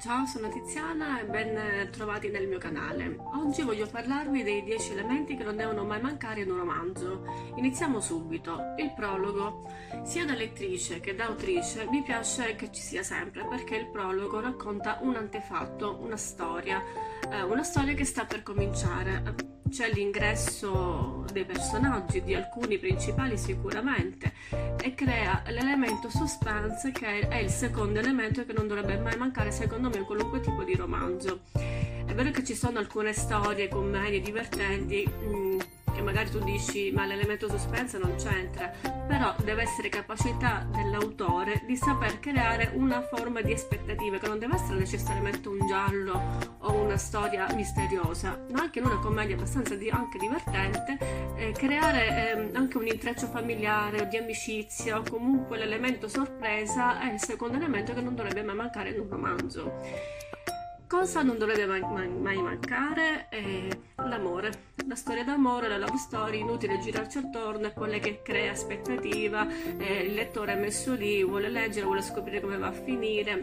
Ciao, sono Tiziana e ben trovati nel mio canale. Oggi voglio parlarvi dei 10 elementi che non devono mai mancare in un romanzo. Iniziamo subito. Il prologo. Sia da lettrice che da autrice mi piace che ci sia sempre perché il prologo racconta un antefatto, una storia, eh, una storia che sta per cominciare c'è l'ingresso dei personaggi, di alcuni principali sicuramente, e crea l'elemento suspense che è il secondo elemento che non dovrebbe mai mancare secondo me in qualunque tipo di romanzo. È vero che ci sono alcune storie, commedie divertenti, mm, che magari tu dici ma l'elemento suspense non c'entra, però deve essere capacità dell'autore di saper creare una forma di aspettativa che non deve essere necessariamente un giallo o una storia misteriosa, ma anche in una commedia abbastanza di, anche divertente, eh, creare eh, anche un intreccio familiare o di amicizia o comunque l'elemento sorpresa è il secondo elemento che non dovrebbe mai mancare in un romanzo. Cosa non dovrebbe mai, mai mancare? È l'amore. La storia d'amore, la love story, inutile girarci attorno, è quella che crea aspettativa, eh, il lettore è messo lì, vuole leggere, vuole scoprire come va a finire.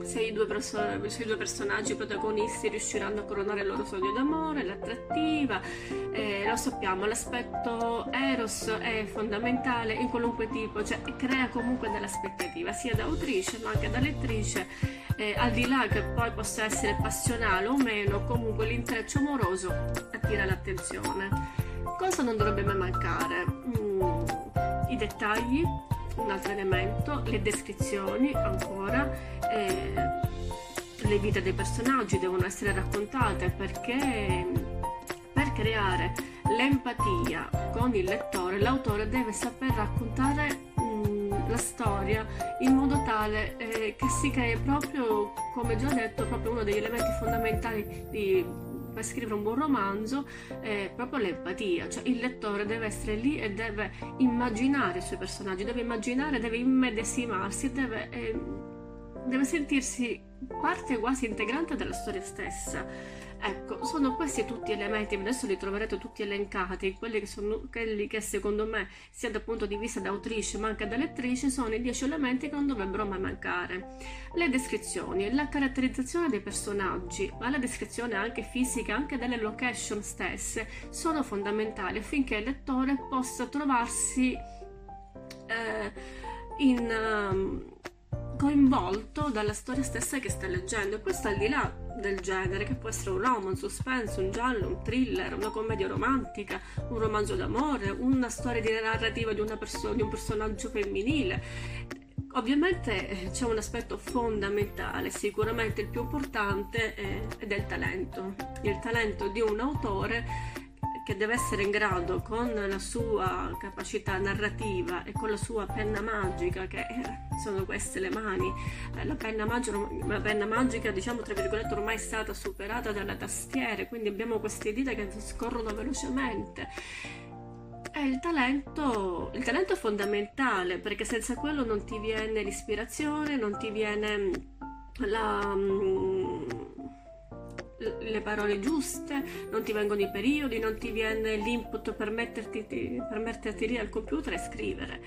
Se i, due perso- se i due personaggi protagonisti riusciranno a coronare il loro sogno d'amore, l'attrattiva, eh, lo sappiamo, l'aspetto Eros è fondamentale in qualunque tipo, cioè crea comunque dell'aspettativa, sia da autrice ma anche da lettrice eh, al di là che poi possa essere passionale o meno, comunque l'intreccio amoroso attira l'attenzione. Cosa non dovrebbe mai mancare? Mm, I dettagli, un altro elemento, le descrizioni ancora, eh, le vite dei personaggi devono essere raccontate perché per creare l'empatia con il lettore l'autore deve saper raccontare la storia in modo tale eh, che si crei proprio, come già detto, proprio uno degli elementi fondamentali di, per scrivere un buon romanzo è proprio l'empatia, cioè il lettore deve essere lì e deve immaginare i suoi personaggi, deve immaginare, deve immedesimarsi, deve, eh, deve sentirsi parte quasi integrante della storia stessa. Ecco, sono questi tutti elementi, adesso li troverete tutti elencati, quelli che, sono, quelli che secondo me, sia dal punto di vista da autrice ma anche da lettrice, sono i dieci elementi che non dovrebbero mai mancare. Le descrizioni, la caratterizzazione dei personaggi, ma la descrizione anche fisica, anche delle location stesse, sono fondamentali affinché il lettore possa trovarsi eh, in... Um, coinvolto dalla storia stessa che sta leggendo e questo al di là del genere che può essere un romanzo, un suspense, un giallo, un thriller, una commedia romantica, un romanzo d'amore, una storia di narrativa di, perso- di un personaggio femminile. Ovviamente eh, c'è un aspetto fondamentale, sicuramente il più importante è, è del talento, il talento di un autore che deve essere in grado con la sua capacità narrativa e con la sua penna magica, che sono queste le mani, eh, la penna, magica, la penna magica diciamo tra virgolette ormai è stata superata dalle tastiere, quindi abbiamo queste dita che scorrono velocemente. Il talento, il talento è fondamentale perché senza quello non ti viene l'ispirazione, non ti viene la mm, le parole giuste, non ti vengono i periodi, non ti viene l'input per, metterti, per metterti lì al computer e scrivere.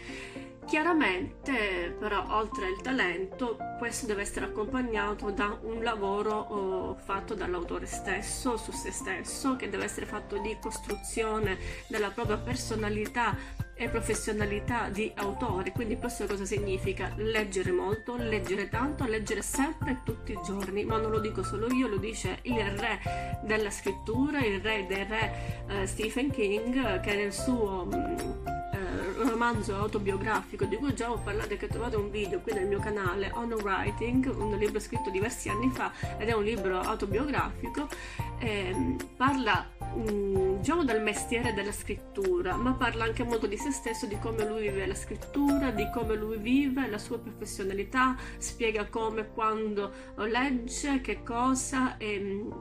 Chiaramente, però, oltre al talento, questo deve essere accompagnato da un lavoro oh, fatto dall'autore stesso, su se stesso, che deve essere fatto di costruzione della propria personalità e professionalità di autore. Quindi questo cosa significa? Leggere molto, leggere tanto, leggere sempre tutti i giorni, ma non lo dico solo io, lo dice il re della scrittura, il re del re uh, Stephen King, che nel suo uh, romanzo autobiografico di cui già ho parlato e che trovate un video qui nel mio canale On Writing, un libro scritto diversi anni fa ed è un libro autobiografico, eh, parla Mm, diciamo dal mestiere della scrittura, ma parla anche molto di se stesso, di come lui vive la scrittura, di come lui vive la sua professionalità, spiega come, quando legge, che cosa e mm,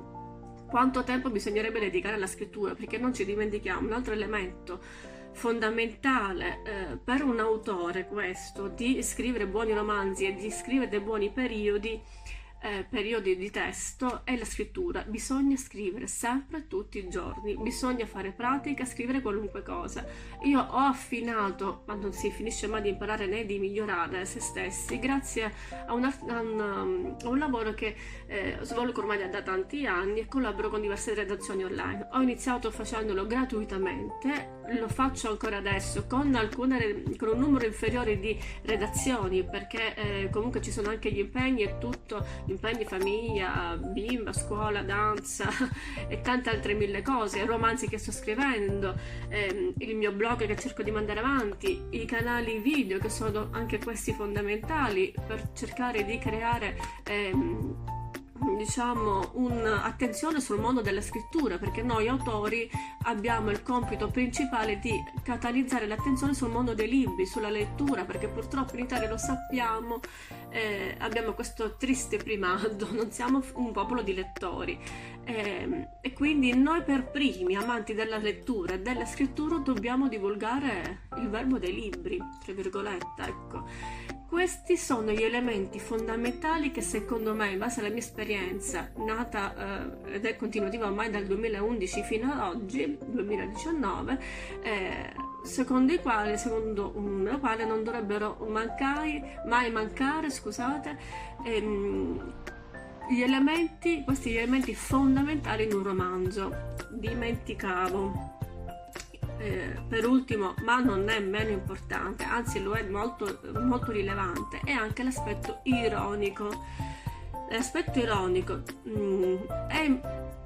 quanto tempo bisognerebbe dedicare alla scrittura, perché non ci dimentichiamo un altro elemento fondamentale eh, per un autore questo di scrivere buoni romanzi e di scrivere dei buoni periodi eh, periodi di testo è la scrittura. Bisogna scrivere sempre, tutti i giorni, bisogna fare pratica, scrivere qualunque cosa. Io ho affinato, ma non si finisce mai di imparare né di migliorare se stessi, grazie a un, a un, um, a un lavoro che eh, svolgo ormai da tanti anni e collaboro con diverse redazioni online. Ho iniziato facendolo gratuitamente, lo faccio ancora adesso con, alcune, con un numero inferiore di redazioni perché eh, comunque ci sono anche gli impegni e tutto impegni famiglia, bimba, scuola, danza e tante altre mille cose, romanzi che sto scrivendo, ehm, il mio blog che cerco di mandare avanti, i canali video che sono anche questi fondamentali per cercare di creare ehm, diciamo un'attenzione sul mondo della scrittura perché noi autori abbiamo il compito principale di catalizzare l'attenzione sul mondo dei libri, sulla lettura perché purtroppo in Italia lo sappiamo eh, abbiamo questo triste primato, non siamo un popolo di lettori. Eh, e quindi noi per primi amanti della lettura e della scrittura dobbiamo divulgare il verbo dei libri, tra virgolette, ecco. Questi sono gli elementi fondamentali che secondo me, in base alla mia esperienza, nata eh, ed è continuativa ormai dal 2011 fino ad oggi, 2019, eh, secondo quali, secondo la quale non dovrebbero mancare, mai mancare, scusate, ehm, gli elementi, questi gli elementi fondamentali in un romanzo. Dimenticavo eh, per ultimo, ma non è meno importante, anzi lo è molto, molto rilevante, è anche l'aspetto ironico. L'aspetto ironico mm, è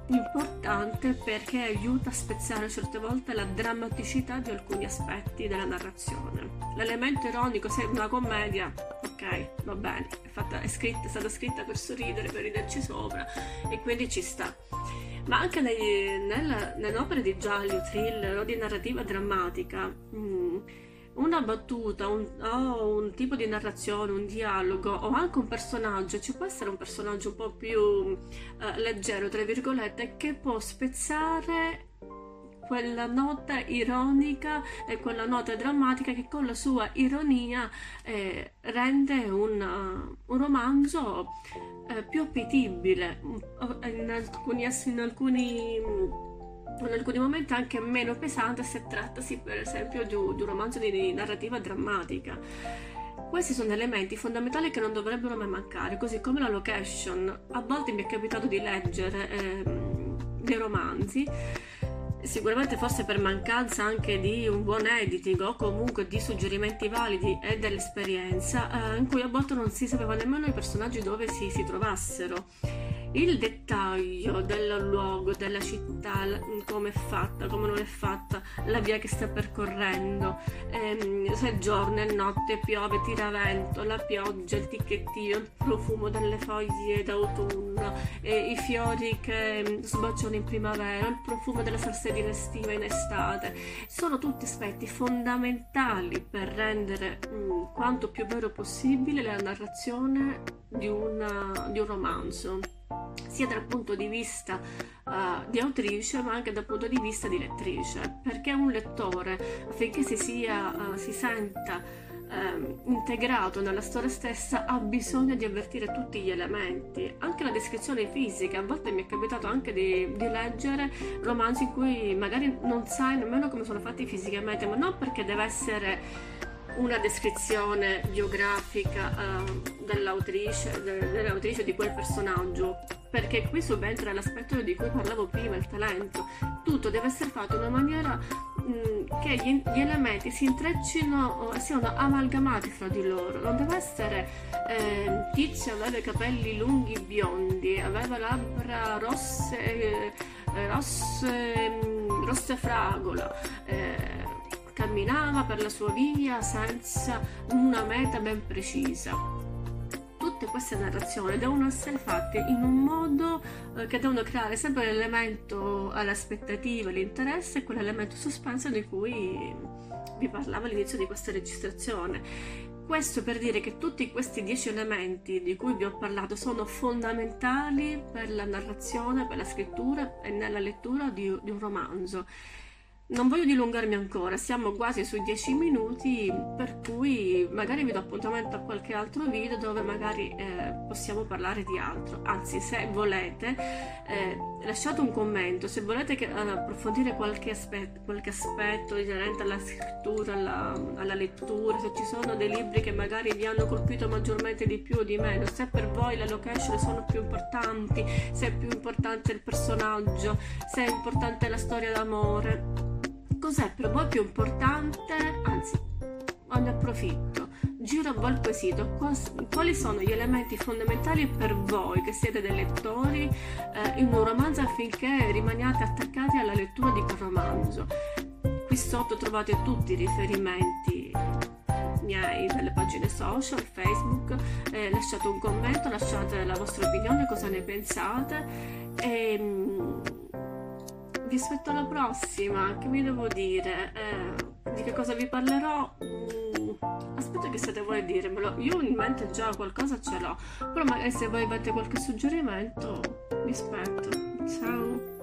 importante perché aiuta a spezzare certe volte la drammaticità di alcuni aspetti della narrazione. L'elemento ironico, se è una commedia, ok, va bene, è, fatta, è, scritta, è stata scritta per sorridere, per riderci sopra e quindi ci sta ma anche nei, nella, nelle opere di giallo, thriller o di narrativa drammatica, mm, una battuta un, o un tipo di narrazione, un dialogo o anche un personaggio, ci può essere un personaggio un po' più uh, leggero, tra virgolette, che può spezzare quella nota ironica e quella nota drammatica che con la sua ironia eh, rende un, uh, un romanzo eh, più appetibile, in alcuni, in alcuni in alcuni momenti anche meno pesante se trattasi per esempio di un, di un romanzo di narrativa drammatica. Questi sono elementi fondamentali che non dovrebbero mai mancare, così come la location. A volte mi è capitato di leggere eh, dei romanzi sicuramente forse per mancanza anche di un buon editing o comunque di suggerimenti validi e dell'esperienza eh, in cui a volte non si sapeva nemmeno i personaggi dove si, si trovassero il dettaglio del luogo, della città, come è fatta, come non è fatta, la via che sta percorrendo, ehm, se giorno e notte, piove, tira vento, la pioggia, il ticchettio, il profumo delle foglie d'autunno, eh, i fiori che mm, sbocciano in primavera, il profumo della salsedina estiva in estate, sono tutti aspetti fondamentali per rendere mh, mm, quanto più vero possibile la narrazione di, una, di un romanzo sia dal punto di vista uh, di autrice ma anche dal punto di vista di lettrice. Perché un lettore affinché si, sia, uh, si senta uh, integrato nella storia stessa ha bisogno di avvertire tutti gli elementi. Anche la descrizione fisica. A volte mi è capitato anche di, di leggere romanzi in cui magari non sai nemmeno come sono fatti fisicamente ma non perché deve essere una descrizione biografica uh, dell'autrice, de, dell'autrice di quel personaggio, perché qui subentra l'aspetto di cui parlavo prima, il talento. Tutto deve essere fatto in una maniera mh, che gli, gli, elementi si intreccino e siano amalgamati fra di loro. Non deve essere eh, tizio aveva i capelli lunghi biondi, aveva labbra rosse, eh, rosse, mh, rosse fragola. Eh, camminava per la sua via senza una meta ben precisa. Tutte queste narrazioni devono essere fatte in un modo eh, che devono creare sempre l'elemento all'aspettativa, l'interesse e quell'elemento suspenso di cui vi parlavo all'inizio di questa registrazione. Questo per dire che tutti questi dieci elementi di cui vi ho parlato sono fondamentali per la narrazione, per la scrittura e nella lettura di un romanzo non voglio dilungarmi ancora, siamo quasi sui 10 minuti, per cui magari vi do appuntamento a qualche altro video dove magari eh, possiamo parlare di altro. Anzi, se volete, eh, lasciate un commento, se volete che, uh, approfondire qualche aspetto, qualche aspetto inerente alla scrittura, alla, alla, lettura, se ci sono dei libri che magari vi hanno colpito maggiormente di più o di meno, se per voi le location sono più importanti, se è più importante il personaggio, se è importante la storia d'amore Cos'è per voi più importante? Anzi, ne approfitto. Giro a voi il quesito. Quali sono gli elementi fondamentali per voi che siete dei lettori eh, in un romanzo affinché rimaniate attaccati alla lettura di quel romanzo? Qui sotto trovate tutti i riferimenti miei delle pagine social, Facebook, eh, lasciate un commento, lasciate la vostra opinione, cosa ne pensate. E, vi aspetto alla prossima. Che vi devo dire? Eh, di che cosa vi parlerò? Mm, aspetta che siete voi a dirmelo. Io in mente già qualcosa ce l'ho. Però magari se voi avete qualche suggerimento, vi aspetto. Ciao.